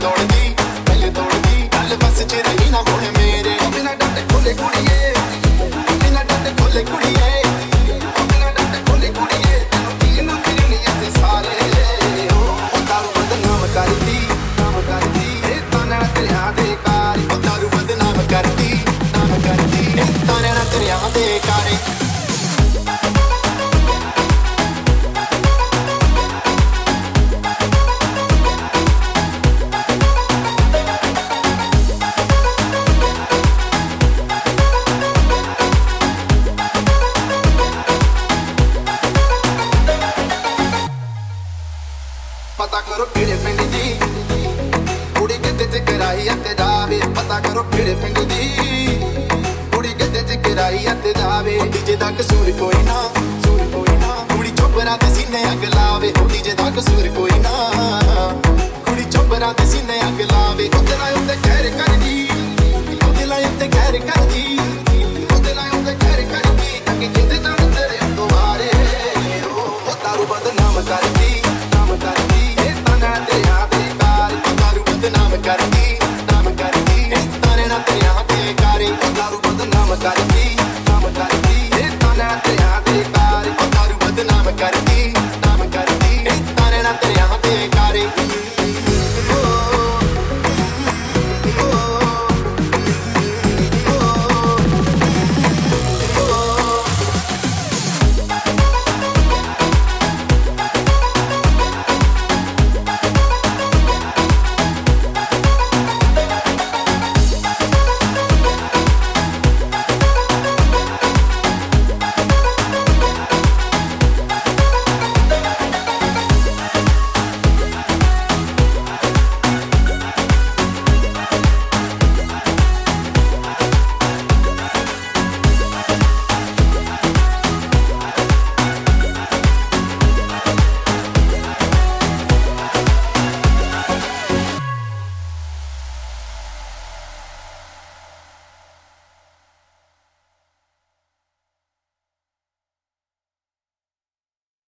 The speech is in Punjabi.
ਤੋੜਦੀ ਪਹਿਲੇ ਤੋੜਦੀ ਗੱਲ ਬਸ ਚ ਰਹੀ ਨਾ ਹੋਣੇ ਪਤਾ ਕਰੋ ਕਿਹੜੇ ਪਿੰਡ ਦੀ। ਕੁੜੀ ਕਿਤੇ ਚ ਕਰਾਈ ਅਤੇ ਜਾਵੇ, ਪਤਾ ਕਰੋ ਕਿਹੜੇ ਪਿੰਡ ਦੀ। ਕੁੜੀ ਕਿਤੇ ਚ ਕਰਾਈ ਅਤੇ ਜਾਵੇ। ਡੀਜੇ ਦਾ ਕਸੂਰ ਕੋਈ ਨਾ, ਕਸੂਰ ਕੋਈ ਨਾ। ਕੁੜੀ ਚੁੱਪ ਰਾਤ ਸੀਨੇ ਅਗ ਲਾਵੇ ਡੀਜੇ ਦਾ ਕਸੂਰ ਕੋਈ ਨਾ।